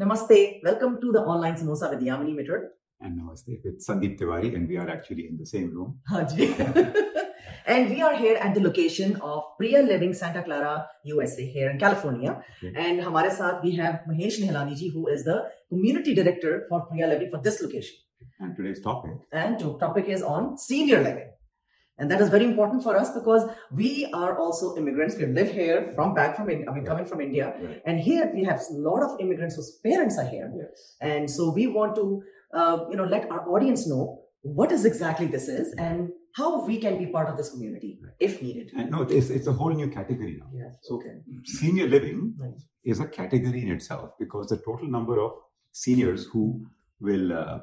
Namaste. Welcome to the online samosa with Yamini Mitter. And namaste with Sandeep Tiwari, and we are actually in the same room. and we are here at the location of Priya Living Santa Clara, USA, here in California. Okay. And hamare saath we have Mahesh Nihalani ji, who is the community director for Priya Living for this location. And today's topic. And topic is on senior living. And that is very important for us because we are also immigrants. We live here from back from India. I mean, coming from India. Right. And here we have a lot of immigrants whose parents are here. Yes. And so we want to, uh, you know, let our audience know what is exactly this is and how we can be part of this community right. if needed. And no, it's, it's a whole new category now. Yes. So okay. senior living is a category in itself because the total number of seniors who will uh,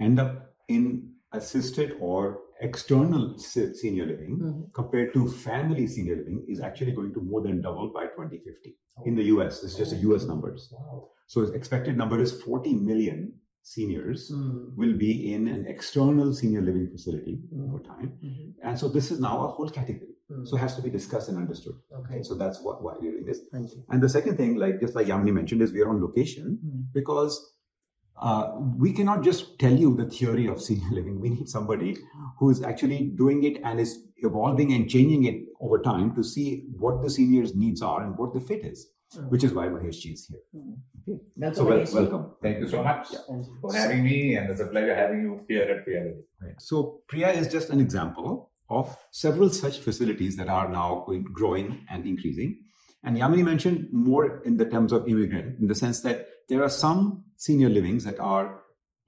end up in assisted or external senior living mm-hmm. compared to family senior living is actually going to more than double by 2050 oh. in the US. This is just the US numbers. Wow. So expected number is 40 million seniors mm. will be in an external senior living facility mm. over time. Mm-hmm. And so this is now a whole category. Mm. So it has to be discussed and understood. Okay. So that's what, why we're doing this. And the second thing, like just like Yamini mentioned, is we're on location because uh, we cannot just tell you the theory of senior living. We need somebody who is actually doing it and is evolving and changing it over time to see what the seniors' needs are and what the fit is, mm-hmm. which is why Mahesh is here. Mm-hmm. Okay. So, well, welcome. Thank you so much yeah. for having me, and it's a pleasure having you here at Priya Right. So, Priya is just an example of several such facilities that are now growing and increasing. And Yamini mentioned more in the terms of immigrant, in the sense that there are some senior livings that are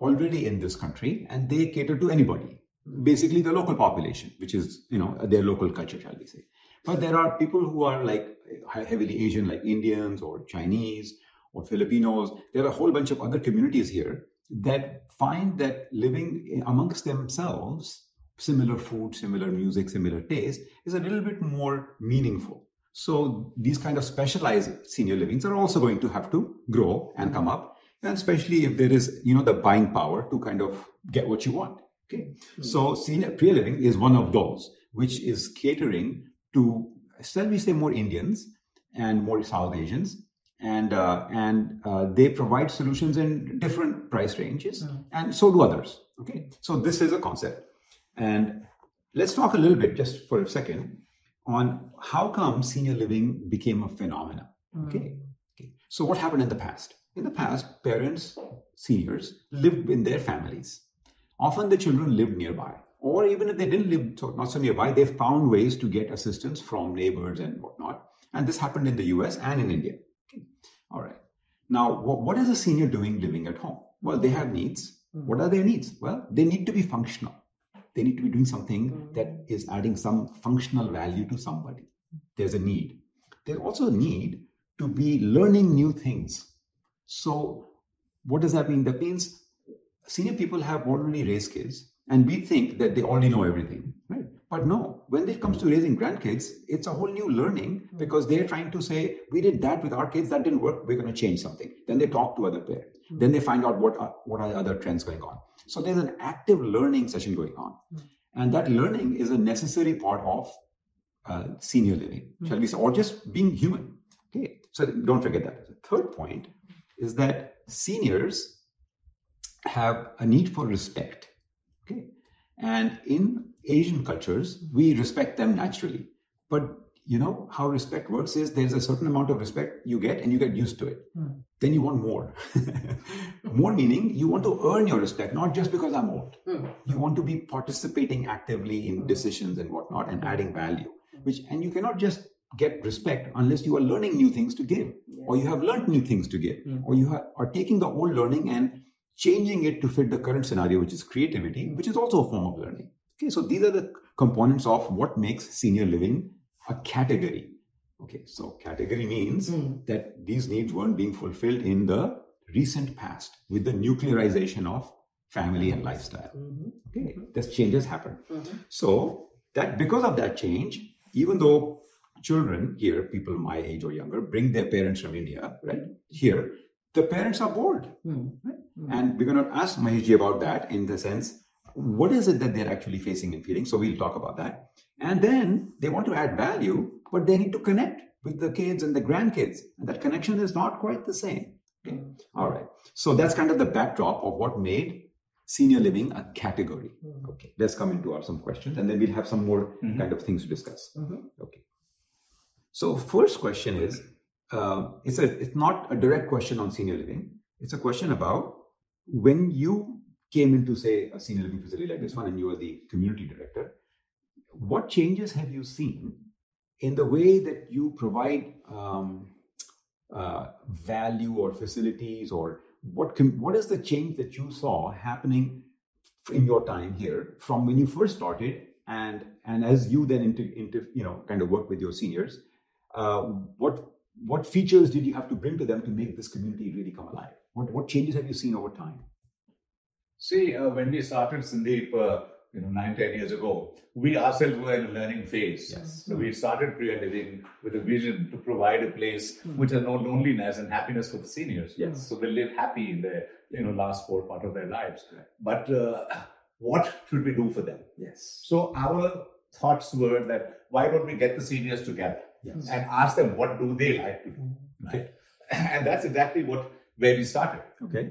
already in this country and they cater to anybody basically the local population which is you know their local culture shall we say. But there are people who are like uh, heavily asian like indians or chinese or filipinos. There are a whole bunch of other communities here that find that living amongst themselves similar food similar music similar taste is a little bit more meaningful. So these kind of specialized senior livings are also going to have to grow and come up, and especially if there is, you know, the buying power to kind of get what you want. Okay. Mm-hmm. So senior Priya living is one of those which is catering to, shall we say, more Indians and more South Asians. And uh, and uh, they provide solutions in different price ranges, mm-hmm. and so do others. Okay, so this is a concept, and let's talk a little bit just for a second on how come senior living became a phenomenon. Mm. Okay. okay. So what happened in the past? In the past, parents, seniors lived in their families. Often the children lived nearby. Or even if they didn't live so, not so nearby, they found ways to get assistance from neighbors and whatnot. And this happened in the US and in India. Okay. All right. Now, what, what is a senior doing living at home? Well, they have needs. Mm. What are their needs? Well, they need to be functional they need to be doing something mm. that is adding some functional value to somebody. There's a need. There's also a need to be learning new things. So, what does that mean? That means senior people have already raised kids, and we think that they already know everything, right? But no, when it comes to raising grandkids, it's a whole new learning mm. because they're trying to say, we did that with our kids, that didn't work, we're going to change something. Then they talk to other parents. Then they find out what are, what are the other trends going on. So there's an active learning session going on. And that learning is a necessary part of uh, senior living, shall we say, or just being human. Okay, so don't forget that. The third point is that seniors have a need for respect. Okay, and in Asian cultures, we respect them naturally. But you know how respect works is there's a certain amount of respect you get and you get used to it mm. then you want more more meaning you want to earn your respect not just because i'm old mm. you want to be participating actively in decisions and whatnot and adding value which and you cannot just get respect unless you are learning new things to give yeah. or you have learned new things to give mm. or you have, are taking the old learning and changing it to fit the current scenario which is creativity which is also a form of learning okay so these are the components of what makes senior living a category. Okay, so category means mm. that these needs weren't being fulfilled in the recent past with the nuclearization of family and lifestyle. Mm-hmm. Okay, this changes happen. Mm-hmm. So that because of that change, even though children here, people my age or younger, bring their parents from India, right? Here, the parents are bored. Mm. Right? Mm. And we're going to ask Maheshji about that in the sense, what is it that they're actually facing and feeling? So we'll talk about that. And then they want to add value, but they need to connect with the kids and the grandkids. And that connection is not quite the same. Okay. All right. So that's kind of the backdrop of what made senior living a category. Mm-hmm. Okay. Let's come into our some questions and then we'll have some more Mhm. kind of things to discuss. Mhm. Okay. So first question is, uh, it's a it's not a direct question on senior living. It's a question about when you came into say a senior living facility like this one and you were the community director. What changes have you seen in the way that you provide um, uh, value or facilities or what com- what is the change that you saw happening in your time here from when you first started and and as you then into into you know kind of work with your seniors uh, what what features did you have to bring to them to make this community really come alive what what changes have you seen over time See, uh, when we started Sandeep, uh, you know, nine, ten years ago, we ourselves were in a learning phase. Yes. So we started Priya Living with a vision to provide a place Hmm. which has no loneliness and happiness for the seniors. Yes. So they live happy in the you know last four part of their lives. But uh, what should we do for them? yes So our thoughts were that why don't we get the seniors together yes and ask them what do they like to do, right? And that's exactly what where we started. Okay.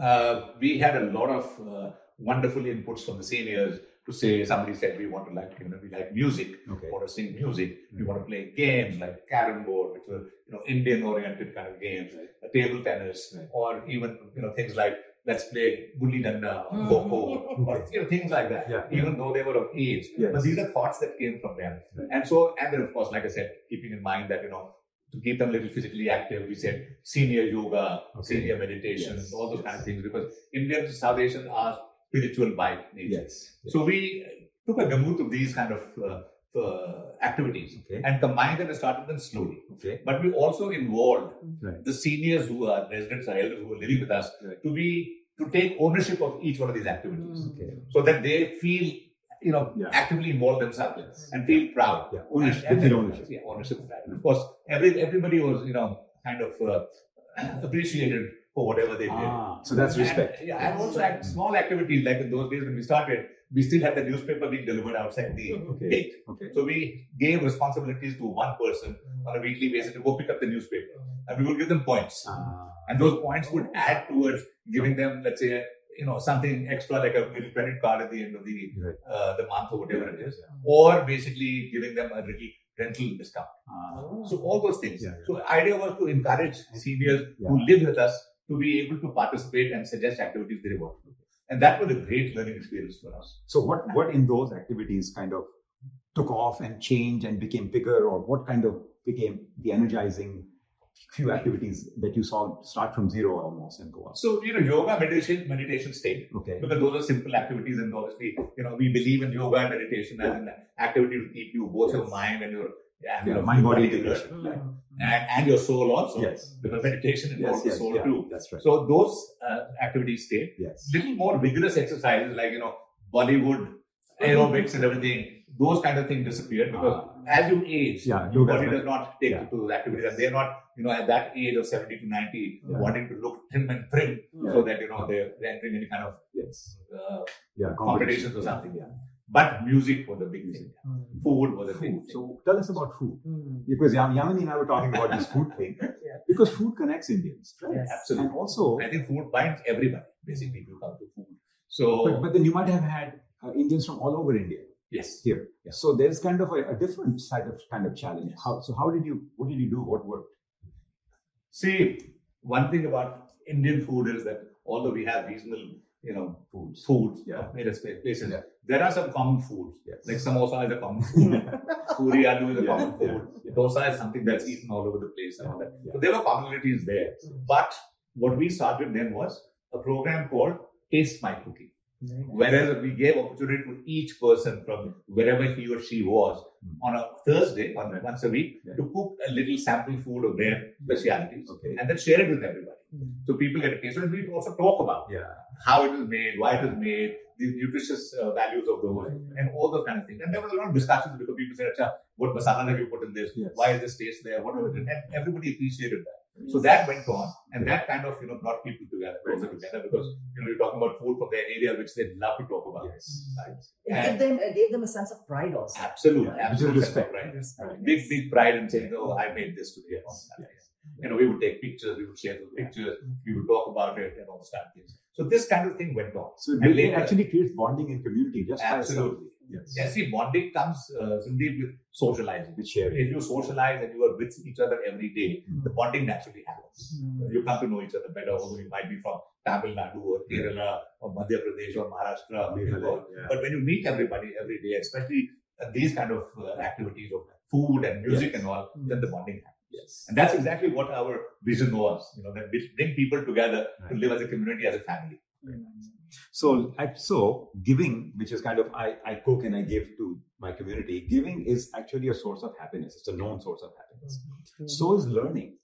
Uh, we had a lot of uh, wonderful inputs from the seniors to say somebody said we want to like you know we like music. Okay. We want to sing music. We want to play games like carom board which were you know indian oriented kind of games uh, table tennis Right. or even you know things like let's play gulli danda or kho or you know things like that Yeah. even though they were of age Yes. but these are thoughts that came from them Right. and so and then of course like i said keeping in mind that you know to keep them a little physically active, we said senior yoga, Okay. senior meditation, Yes. all those Yes. kind of things, because Indians, South Asians are spiritual by nature. yes So we took a gamut of these kind of uh, uh, activities okay and combined them and started them slowly. okay But we also involved right the seniors who are residents or elders who are living with us Right. to be to take ownership of each one of these activities, okay so that they feel you know Yeah. actively involve themselves and feel proud. yeah ownership And- and they feel ownership Yeah, ownership. of that. And of course, every everybody was you know kind of uh, appreciated for whatever they did. ah so that's respect And, yeah, and also act, small activities like in those days when we started, we still had the newspaper being delivered outside the okay gate. okay. So we gave responsibilities to one person on a weekly basis to go pick up the newspaper, and we would give them points, ah. And those points would add towards giving them, let's say, you know, something extra like a little credit card at the end of the right. uh, the month or whatever it is, or basically giving them a little rental discount. ah. So all those things. Yeah, yeah. So idea was to encourage seniors who live with us to be able to participate and suggest activities they want to do. And that was a great learning experience for us. So what what in those activities kind of took off and changed and became bigger, or what kind of became the energizing few activities that you saw start from zero almost and go up? So, you know, yoga, meditation, meditation state, Okay. because those are simple activities and obviously, you know, we believe in yoga and meditation as an activity to keep you both your mind and your Yeah, your mind body integration. right? and, and your soul also. Yes. Because meditation involves Yes, the soul yeah, too. that's right. So those uh, activities stay. yes. little more vigorous exercises like you know Bollywood aerobics and everything. Those kind of things disappeared because Ah. as you age, Yeah, your body does not take Yeah. to those activities, and they're not you know at that age of seventy to ninety Yeah. wanting to look trim and prim so that you know they're entering any kind of Yes. uh, Yeah. competitions or something. Yeah. But music was a big thing. Food was a big Food. thing. So tell us about food. Because Yam- Yamini and I were talking about this food thing. Yeah. Because food connects Indians. Yes. Absolutely. And also, I think food binds everybody basically if you come to food. So but, but then you might have had uh, Indians from all over India yes. here. So there's kind of a, a different side of kind of challenge. How so? How did you? What did you do? What worked? See, one thing about Indian food is that although we have regional, you know, Foods. foods Yeah. of various pla- places, Yeah. There are some common foods. Yes. Like samosa is a common food, puri aloo is a Yeah, common food, yeah. dosa is something that's eaten all over the place and all that. Yeah. So there were commonalities there. But what we started then was a program called Taste My Cooking. Whereas we gave opportunity to each person from wherever he or she was Mm. on a Thursday, Right. once a week, Yeah. to cook a little sample food of their specialities Okay. and then share it with everybody. Mm-hmm. So people get a taste. And we also talk about Yeah. how it is made, why it is made, the nutritious uh, values of those, mm-hmm. and all those kind of things. And there was a lot of discussions because people said, Acha, what masala have you put in this? Yes. Why is this taste there? What was it? And everybody appreciated that. So mm-hmm. that went on, and that kind of you know brought people together, closer nice. together because you know you're talking about food from their area, which they love to talk about. Yes. Right? It gave them, it gave them a sense of pride also. Absolutely, Yeah, absolutely, respect. right? Respect, Big, yes. big pride in saying, "Oh, I made this today." Yes. You know, we would take pictures, we would share those pictures, we would talk about it and all those kind of things. So this kind of thing went on. So it later- actually creates bonding in community just. Absolutely. Yes. See, bonding comes, uh, Sandeep, with socializing. With sharing. If you socialize and you are with each other every day, Mm. the bonding naturally happens. You come to know each other better, although you might be from Tamil Nadu or Kerala or Madhya Pradesh or Maharashtra. Meghalaya, yeah. But when you meet everybody every day, especially uh, these kind of uh, activities of food and music Yes. and all, then the bonding happens. Yes. And that's exactly what our vision was, you know, that we bring people together to live as a community, as a family. So, so giving, which is kind of I, I cook and I give to my community, giving is actually a source of happiness. It's a known source of happiness. Mm-hmm. So is learning.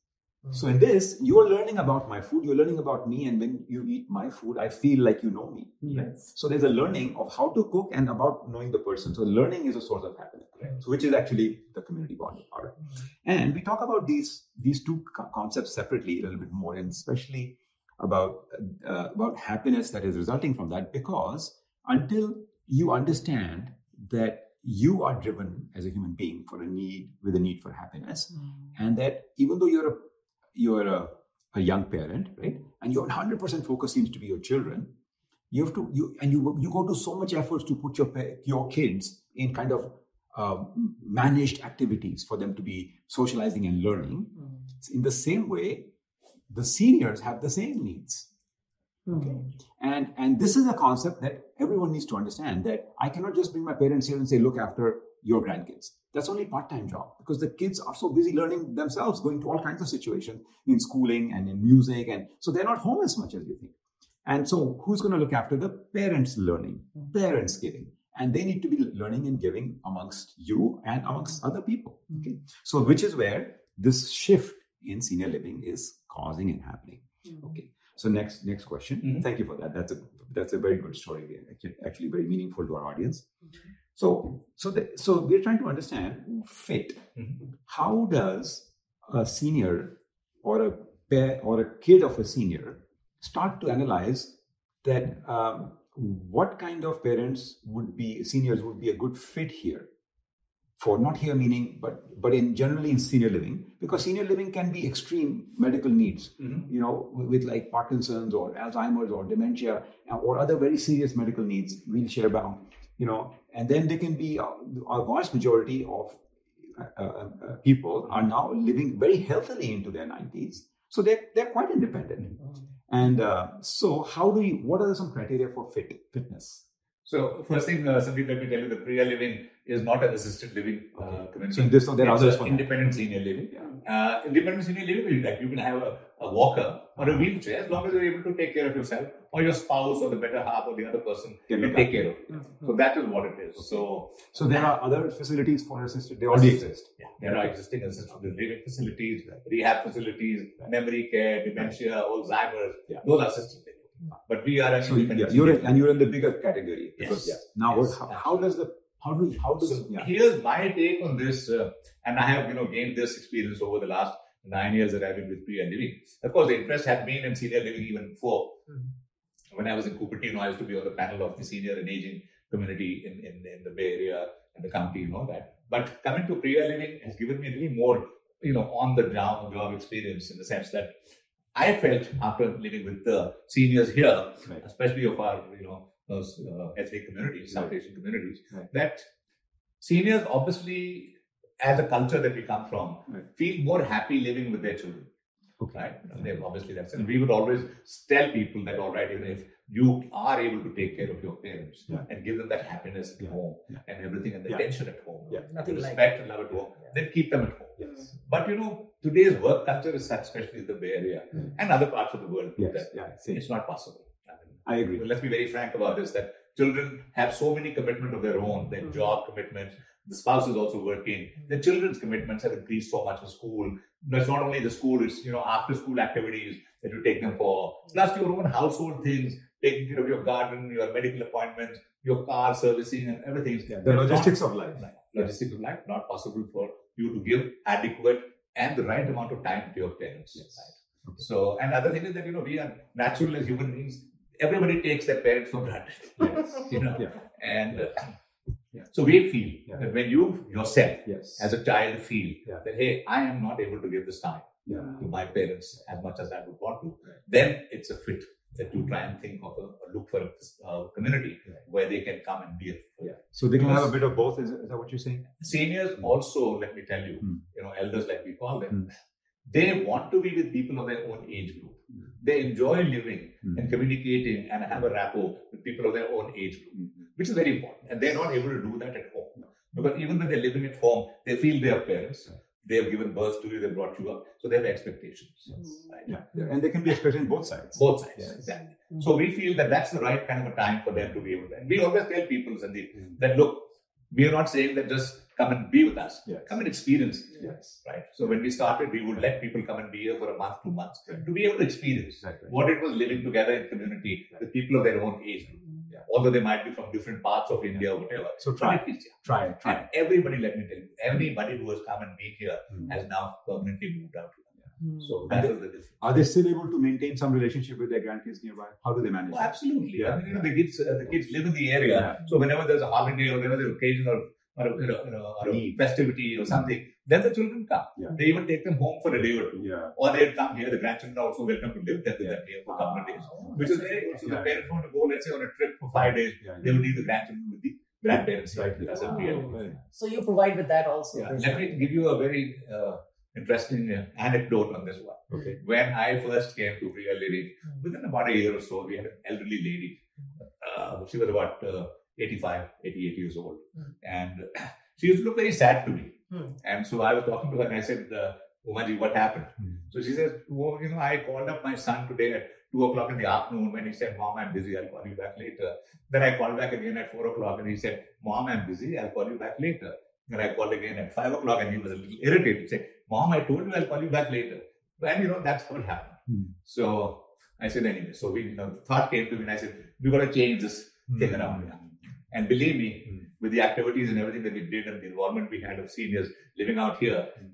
So in this, you are learning about my food. You're learning about me, and when you eat my food, I feel like you know me. Yes. So there's a learning of how to cook and about knowing the person. So learning is a source of happiness, so which is actually the community bonding part. And we talk about these these two co- concepts separately a little bit more, and especially about uh, about happiness that is resulting from that, because until you understand that you are driven as a human being for a need with a need for happiness, and that even though you're a you're a, a young parent, right, and your 100% focus seems to be your children, you have to you and you you go to so much efforts to put your your kids in kind of um, managed activities for them to be socializing and learning. In the same way, the seniors have the same needs. Okay, And and this is a concept that everyone needs to understand that I cannot just bring my parents here and say, look after your grandkids. That's only part-time job because the kids are so busy learning themselves, going to all kinds of situations in schooling and in music, and so they're not home as much as you think. And so, who's going to look after the parents' learning, mm. parents giving, and they need to be learning and giving amongst you and amongst other people. Mm. Okay, so which is where this shift in senior living is causing and happening. Mm. Okay. So next next question. Mhm. Thank you for that. That's a that's a very good story. Actually, actually very meaningful to our audience. Mm-hmm. So so the, so we're trying to understand fit. Mhm. How does a senior or a pair or a kid of a senior start to analyze that um, what kind of parents would be seniors would be a good fit here for not here meaning but but in generally in senior living because senior living can be extreme medical needs Mhm. you know with like parkinson's or alzheimer's or dementia uh, or other very serious medical needs wheelchair bound you know and then they can be uh, a vast majority of uh, uh, uh, people are now living very healthily into their 90s so they're, they're quite independent and uh, so how do you what are some criteria for fit fitness So first thing, uh, Sandeep, let me tell you, the Priya living is not an assisted living uh, Okay. community. So in this- so there are others for that. independent senior living. yeah Uh, independent senior living like you can have a, a walker or a wheelchair as long as you're able to take care of yourself or your spouse or the better half or the other person Can can, take care of you. So that is what it is. So so there are other facilities for assisted they already exist yeah, there are existing assisted living facilities, rehab facilities, memory care, dementia, Alzheimer's. Yeah. Those are assisted living. But we are an So yeah, you're in, and you're in the bigger category. Because, Yes. yeah. Now, Yes, how, how does the how do how does So yeah. here's my take on this, uh, and I have you know gained this experience over the last nine years that I've been with Priya Living. Of course, the interest had been in senior living even before. When I was in Cupertino, I used to be on the panel of the senior and aging community in, in, in the Bay Area and the county and all that. But coming to Priya Living has given me really more, you know, on the ground job experience in the sense that I felt after living with the seniors here, Right. especially of our, you know, those uh, ethnic communities, South Asian communities, Right. that seniors obviously, as a culture that we come from, Right. feel more happy living with their children. Okay. Right? And they obviously that's and we would always tell people that all right, even if you are able to take care of your parents Yeah. and give them that happiness at Yeah. home Yeah. and everything and the Yeah. attention at home, Yeah. Nothing the like respect and love at home, Yeah. then keep them at home. Yes. But you know, today's work culture is such, especially in the Bay Area Mm. and other parts of the world, Yes. that Yeah. It's not possible. I mean, I agree. well, let's be very frank about this that children have so many commitment of their own, their Mhm. job commitments. The spouse is also working. The children's commitments have increased so much in school. That's not only the school, it's you know after school activities that you take them for, plus your own household things, taking care of your garden, your medical appointments, your car servicing and everything. Yeah. The logistics of life. Logistics of life, not possible for you to give adequate and the right amount of time to your parents. Yes. Right? Okay. So, and other thing is that, you know, we are natural as human beings. Everybody takes their parents for granted. Yes. You know, Yeah. and uh, Yeah. so we feel Yeah. that when you yourself, Yes. as a child, feel Yeah. that, hey, I am not able to give this time to my parents as much as I would want to, then it's a fit that to try and think of a, or look for a uh, community where they can come and be a Yeah. So they can have a bit of both. Is, is that what you're saying? Seniors also, let me tell you, Hmm. you know, elders like we call them, Hmm. they want to be with people of their own age group. They enjoy living Hmm. and communicating and have a rapport with people of their own age group, which is very important. And they're not able to do that at home. Because even when they're living at home, they feel they are parents. They have given birth to you, they brought you up. So they have expectations. Right? Yeah. yeah. And they can be expressed in both sides. Both sides, Yes. exactly. So we feel that that's the right kind of a time for them to be able to. And we always tell people, Sandeep, Mm. that look, we are not saying that just come and be with us. Yes. Come and experience. it, Yes. Right. So when we started, we would let people come and be here for a month, two months, to be able to experience Exactly. what it was living together in community with people of their own age group. Yeah. Although they might be from different parts of India or whatever. So try at least, yeah. Try it. Try And everybody, let me tell you, everybody who has come and been here Mm. has now permanently moved out. Hmm. So that they- is the difference. Are they still able to maintain some relationship with their grandkids nearby? How do they manage? Oh, absolutely. Yeah. I mean, you know, the kids, uh, the kids live in the area. Yeah. So whenever there's a holiday or whenever there's an occasion or, or, a, you know, you know, or a festivity or something, then the children come. Yeah. They even take them home for a day or two. Yeah. Or they come here. The grandchildren are also welcome to live there with them here for a couple of days. Which is very good. So the Yeah. parents want to go, let's say, on a trip for five days. Yeah. They will leave the grandchildren with the grandparents. Right. That's a Wow. real. So you provide with that also. Yeah. Let me give you a very uh, interesting uh, anecdote on this one. Okay. When I first came to Priya Living, within about a year or so, we had an elderly lady. Uh, she was about uh, 85, 88 years old. Hmm. And she used to look very sad to me. Hmm. And so I was talking to her and I said, uh, Umaji, what happened? Hmm. So she says, well, you know, I called up my son today at 2 o'clock in the afternoon when he said, Mom, I'm busy. I'll call you back later. Then I called back again at 4 o'clock and he said, Mom, I'm busy. I'll call you back later. Then I called again at 5 o'clock and he was a little irritated. He said, Mom, I told you I'll call you back later. And, you know, that's what happened. Hmm. So I said, anyway, so we, you know, the thought came to me and I said, we got to change this thing Hmm. around here. And believe me, Hmm. with the activities and everything that we did and the involvement we had of seniors living out here, Hmm.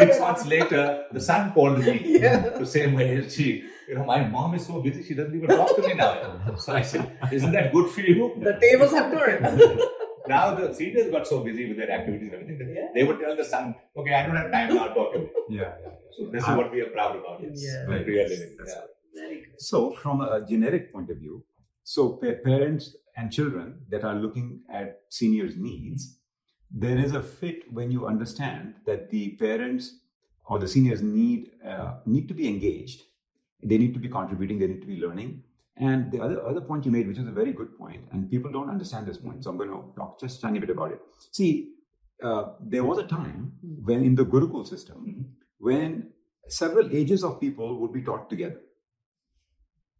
six months later, the son called me Yeah. to say, well, she, you know, my mom is so busy, she doesn't even talk to me now. So I said, isn't that good for you? The tables have turned. now the seniors got so busy with their activities and everything that Yeah. they would tell the son, okay, I don't have time now, talk to me. Yeah. yeah, yeah. So this is what we are proud about. Yes. Yeah. Like Priya living. That's Yeah. Very good. So, from a generic point of view, so pa- parents and children that are looking at seniors' needs, there is a fit when you understand that the parents or the seniors need uh, need to be engaged. They need to be contributing. They need to be learning. And the other other point you made, which is a very good point, and people don't understand this point, so I'm going to talk just a tiny bit about it. See, uh, there was a time when in the Gurukul system, when several ages of people would be taught together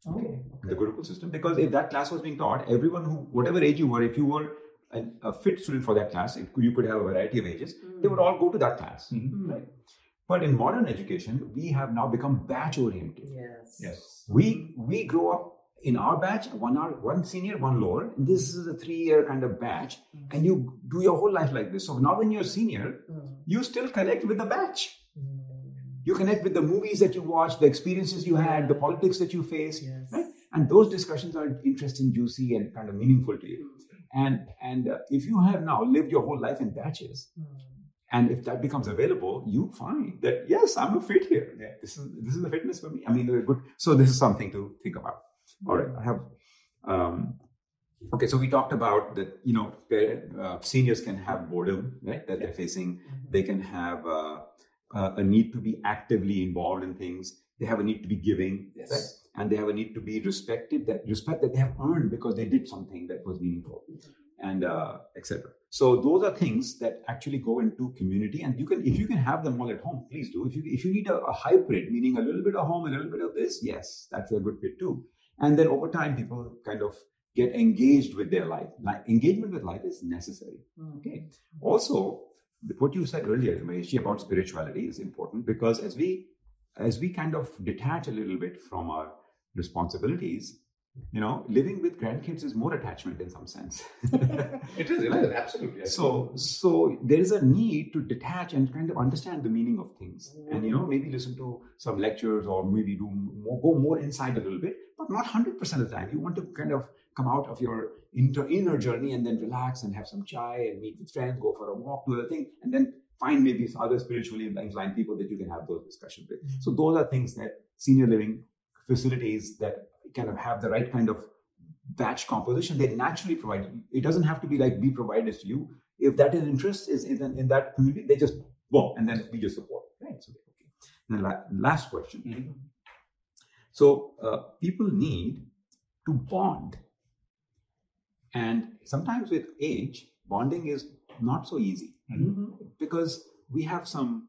Okay. the Gurukul system because if that class was being taught, everyone who, whatever age you were, if you were an, a fit student for that class, it, you could have a variety of ages, they would all go to that class. Mhm. Right? But in modern education, we have now become batch oriented. Yes. Yes. We we grow up in our batch, one hour, one senior, one lower. This is a three year kind of batch, and you do your whole life like this. So now when you're senior, Mm. you still connect with the batch. You connect with the movies that you watched, the experiences you had, the politics that you faced, Yes. right? And those discussions are interesting, juicy, and kind of meaningful to you. And and uh, if you have now lived your whole life in batches, Mm. and if that becomes available, you find that yes, I'm a fit here. Yeah. This is this is the fitness for me. I mean, good. So this is something to think about. All right, I have. Um, okay, so we talked about that. You know, uh, seniors can have boredom, right? That they're facing. They can have uh, uh, a need to be actively involved in things. They have a need to be giving, Yes. right? and they have a need to be respected. That respect that they have earned because they did something that was meaningful, and uh, etc. So those are things that actually go into community, and you can if you can have them all at home, please do. If you if you need a, a hybrid, meaning a little bit of home, and a little bit of this, yes, that's a good fit too. And then over time, people kind of get engaged with their life. Like engagement with life is necessary. Mm. Okay. Also, what you said earlier, Maheshji, about spirituality is important because as we as we kind of detach a little bit from our responsibilities, you know, living with grandkids is more attachment in some sense. It is, it is absolutely. so so there is a need to detach and kind of understand the meaning of things mm-hmm. and you know maybe listen to some lectures or maybe do more, go more inside a little bit but not 100% of the time you want to kind of come out of your inter, inner journey and then relax and have some chai and meet with friends go for a walk do other thing and then find maybe these other spiritually inclined people that you can have those discussions with. So those are things that senior living facilities that kind of have the right kind of batch composition, they naturally provide. It doesn't have to be like we provide this to you. If that is interest is in, in that community, they just boom, and then we just support. Right. So okay. And the last question. Mm-hmm. So uh, people need to bond, and sometimes with age, bonding is not so easy mm-hmm. because we have some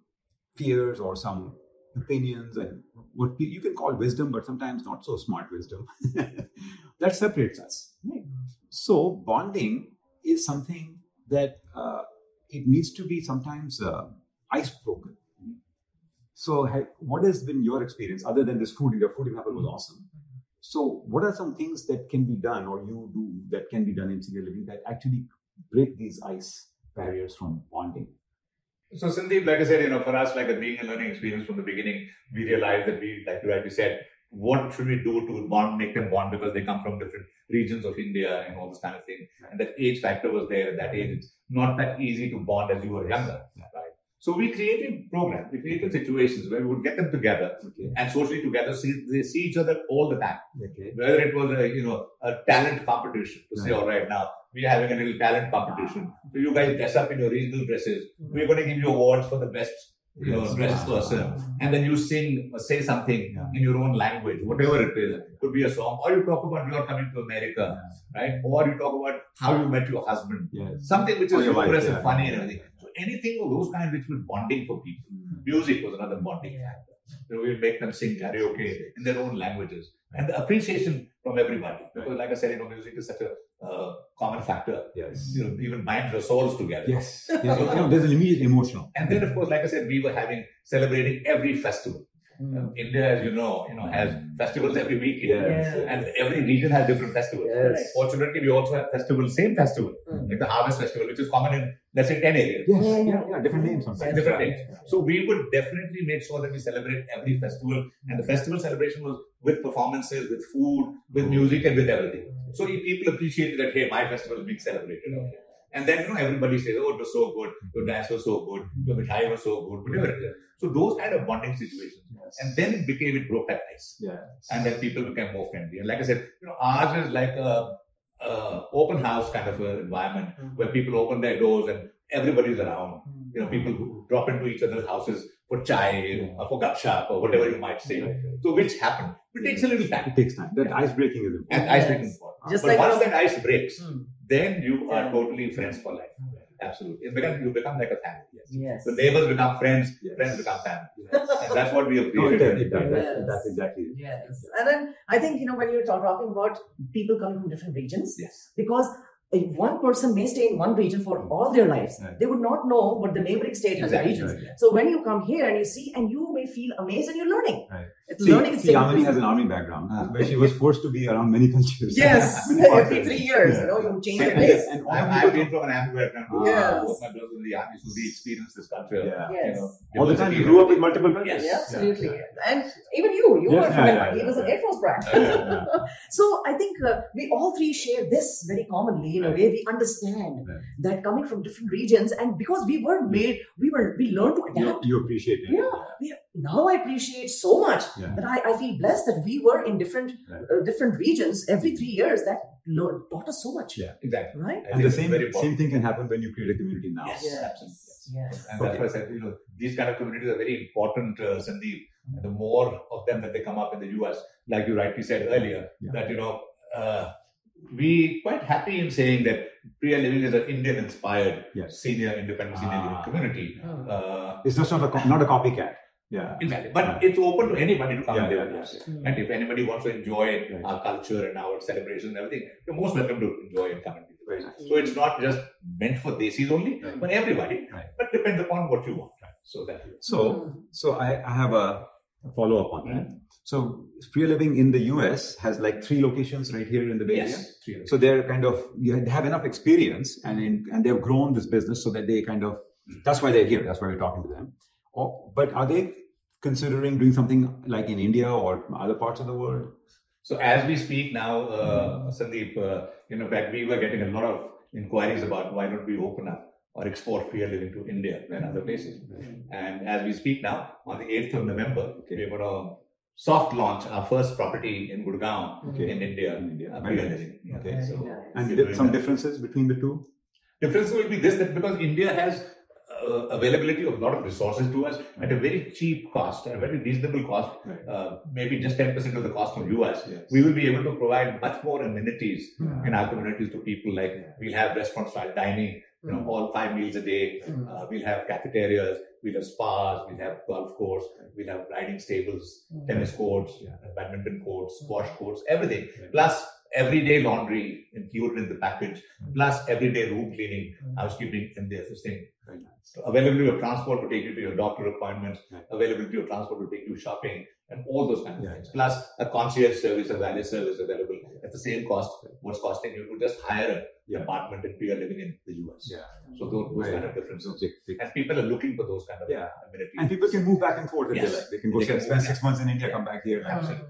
fears or some opinions and what you can call wisdom, but sometimes not so smart wisdom that separates us. Right? So bonding is something that uh, it needs to be sometimes uh, ice broken. So, what has been your experience other than this food? Your food example was awesome. So, what are some things that can be done, or you do that can be done in senior living that actually break these ice barriers from bonding? So Sandeep, like I said, you know, for us, like a being a learning experience from the beginning, we realized that we, like you rightly said, what should we do to bond, make them bond because they come from different regions of India and all this kind of thing. And that age factor was there at that age. It's not that easy to bond as you were younger? So we created programs, we created situations where we would get them together okay. and socially together, see they see each other all the time. Okay. Whether it was a you know a talent competition to say, all right, now we're having a little talent competition. So you guys dress up in your regional dresses. Hmm. We're going to give you awards for the best you know, dressed person, and then you sing or say something yeah. in your own language, whatever it is. It could be a song, or you talk about you're coming to America, yeah. right? Or you talk about how you met your husband, yes. something which is humorous and funny and everything So anything of those kind which was bonding for people. Mm. Music was another bonding factor. You know, we would make them sing karaoke in their own languages. And the appreciation from everybody. Because like I said, you know, music is such a uh, common factor. Yes. You know, even minds or souls together. Yes. yes. so, you know, there's an immediate emotional. And then of course, like I said, we were having celebrating every festival. Mm. India, as you know, you know, has festivals every week, yes. and every region has different festivals. Yes. Fortunately, we also have festivals, same festival, mm. like the Harvest Festival, which is common in let's say ten areas. Yes. Yeah, yeah, yeah, different names sometimes. Different names. So we would definitely make sure that we celebrate every festival, and the festival celebration was with performances, with food, with music, and with everything. So people appreciated that hey, my festival is being celebrated. Okay. And then, you know, everybody says, oh, it was so good, your dance was so good, your mithai was so good, whatever it is. So those kind of bonding situations. Yes. And then it became, it broke that ice. Yes. And then people became more friendly. And like I said, you know, ours is like a, a open house kind of an environment mm-hmm. where people open their doors and everybody's around. Mm-hmm. You know, people who drop into each other's houses for chai yeah. or for gupshup or whatever you might say. Right. So which happened. It takes a little time. It takes time. That ice breaking is important. And ice breaking is important. Just but like once that ice breaks, mm then you are totally friends for life. Absolutely. It become, you become like a family. Yes. yes. The neighbors become friends, yes. friends become family. Yes. and that's what we have created. No, yes. that's, that's, exactly it. Yes. And then I think, you know, when you're talking about people coming from different regions, yes. because if one person may stay in one region for all their lives, right. they would not know what the neighboring state has exactly. regions. Right. So when you come here and you see, and you may feel amazed and you're learning. Right. It's see, learning. See, Yamini has an army background uh, where she was forced to be around many cultures. Yes, every three years, yeah. you know, you change your place. And all I've, I've been from an army background. Yes. Both my brothers in the army, so we experienced this culture. Yeah. Yes. You know, all the time you grew up with multiple cultures. Yes, absolutely. Yeah. And even you, you were from, yeah, he was an Air Force brat. so I think uh, we all three share this very commonly in a way we understand that coming from different regions and because we were made, we were, we learned to adapt. You, you appreciate it. Yeah. We, now I appreciate so much yeah. that I, I feel blessed that we were in different right. uh, different regions every three years that Lord taught us so much. Yeah, exactly. Right. and the same same thing can happen when you create a community now. Yes, yes. absolutely. Yes. yes. And okay. that's why I said you know these kind of communities are very important, uh, Sandeep. And the more of them that they come up in the US, like you rightly said earlier, yeah. that you know. Uh, we quite happy in saying that Priya Living is an Indian-inspired yes. senior independent senior living ah. community. Uh, it's just not a not a copycat. Yeah. Exactly. But yeah. it's open to anybody to come yeah, yeah, yeah. And if anybody wants to enjoy right. our culture and our celebrations and everything, you're most welcome to enjoy and come and. Right. So it's not just meant for Desis only, right. but everybody. But depends upon what you want. So that. So so I, I have a follow up on that. Mm-hmm. So Priya Living in the US has like three locations right here in the Bay yes, Area. So they're kind of they have enough experience and in, and they've grown this business so that they kind of that's why they're here. That's why we're talking to them. Oh, but are they considering doing something like in India or other parts of the world? So as we speak now, uh, Sandeep, uh, you know, in fact, we were getting a lot of inquiries about why don't we open up or export Priya Living to India and other places. And as we speak now, on the 8th of November, Okay. we're going to soft launch our first property in Gurgaon Okay. in India. In India. uh, Priya Living. Yeah. Okay. So, And we're there doing some that. differences between the two? Difference will be this that because India has uh, availability of a lot of resources to us at a very cheap cost, a very reasonable cost, Right. uh, maybe just 10% of the cost of US, Yes. we will be able to provide much more amenities Hmm. in our communities to people. Like we'll have restaurant style dining, you know, all five meals a day. Hmm. Uh, we'll have cafeterias, we'll have spas, we'll have golf course, we'll have riding stables, Hmm. tennis courts, Yeah. uh, badminton courts, squash courts, everything. Plus everyday laundry included in the package, plus everyday room cleaning, Hmm. housekeeping and there, this thing. Very nice. So availability of transport to take you to your doctor appointments, Right. availability of transport to take you shopping, and all those kinds of Yeah, things. yeah. Plus a concierge service, a valet service available at the same cost. What's costing you to just hire an Yeah. apartment if we are living in the US. Yeah. So those, those Right. kind of differences. Big- big- And people are looking for those kind of Yeah. amenities. And people can move back and forth if Yes. they like. They can go They can spend move six months in India, come back here. Absolutely.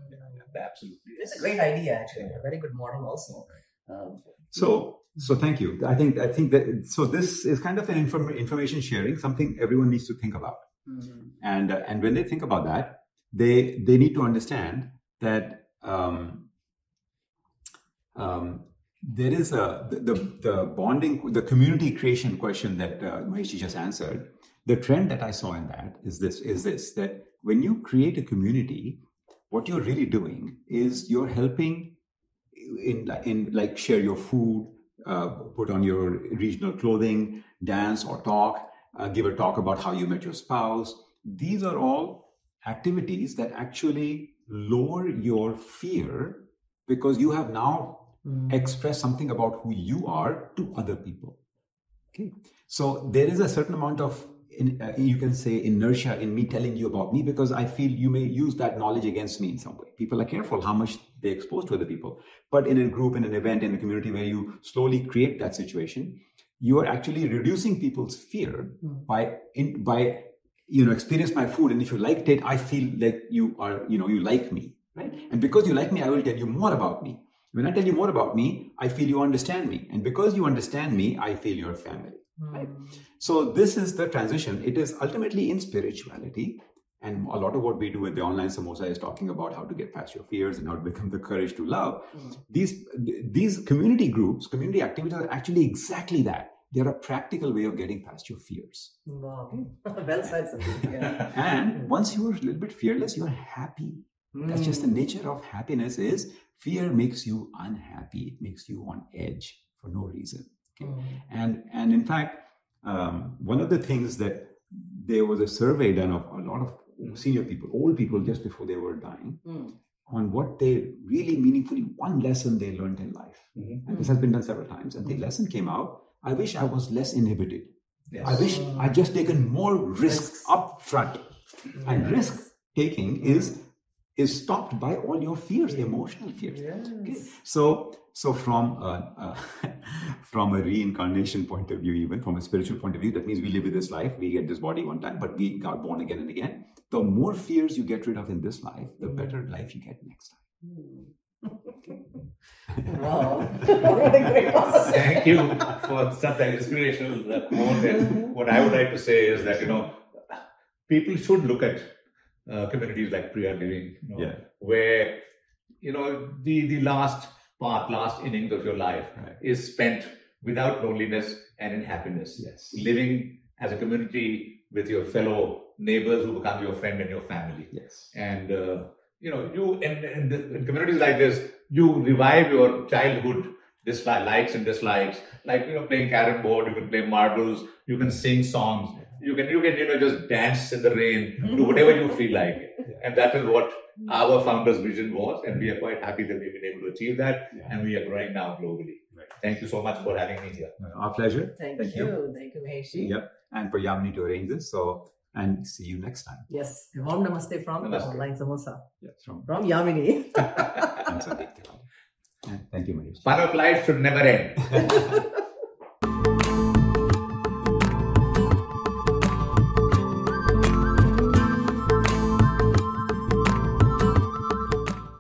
Absolutely. It's a great idea, actually. A very good model, also. Um, So, so thank you. I think I think that so this is kind of an inform, information sharing, something everyone needs to think about. mm, And uh, and when they think about that, they they need to understand that um, um, there is a the, the bonding the community creation question that uh, just answered. The trend that I saw in that is this is this that when you create a community, what you're really doing is you're helping in in like share your food, uh, put on your regional clothing, dance or talk, uh, give a talk about how you met your spouse. These are all activities that actually lower your fear because you have now mm, expressed something about who you are to other people. Okay, so there is a certain amount of in, uh, you can say inertia in me telling you about me because I feel you may use that knowledge against me in some way. People are careful how much they expose to other people. But in a group, in an event, in a community where you slowly create that situation, you are actually reducing people's fear Mm. by in, by you know experience my food and if you liked it i feel like you are you know you like me right and because you like me i will tell you more about me when i tell you more about me i feel you understand me and because you understand me i feel your family right hmm. so this is the transition it is ultimately in spirituality and a lot of what we do with the online samosa is talking about how to get past your fears and how to become the courage to love hmm. these these community groups community activities are actually exactly that they're a practical way of getting past your fears Wow. well said. Yeah. and hmm. once you're a little bit fearless, you're happy. That's just the Mm. nature of happiness is fear makes you unhappy. It makes you on edge for no reason. Okay? Mm. And and in fact, um, one of the things that there was a survey done of a lot of senior people, old people, just before they were dying, Mm. on what they really meaningfully one lesson they learned in life. Mhm. And this has been done several times. And the lesson came out. I wish I was less inhibited. Yes. I wish I'd just taken more risk Risks. up front. And risk taking is is stopped by all your fears, emotional fears. Okay. So so from a, uh, from a reincarnation point of view, even from a spiritual point of view, that means we live with this life, we get this body one time, but we got born again and again. The more fears you get rid of in this life, the better life you get next time. Wow. a great conversation. Thank you for such an inspirational quote. And what I would like to say is that, you know, people should look at uh, communities like Priya Living, you know, Yeah. where, you know, the, the last part, last innings of your life Right. is spent without loneliness and in happiness. Yes. Living as a community with your fellow neighbors who become your friend and your family. Yes. and uh, you know you in, in, the, in communities like this you revive your childhood dislikes and dislikes like you know playing carrom board you can play marbles you can sing songs you can you can you know just dance in the rain do whatever you feel like and that is what mm. our founders vision was and we are quite happy that we've been able to achieve that Yeah. and we are growing now globally Right. thank you so much for having me here uh, Our pleasure. Thank, Thank you. you. Thank you, Maheshji. Yep. And for Yamini to arrange this. So and see you next time. Yes. Warm namaste from Namaste. online samosa. Yes, from From Yamini. and Sandeep Tiwari. And Thank you, Mahesh. fun of life should never end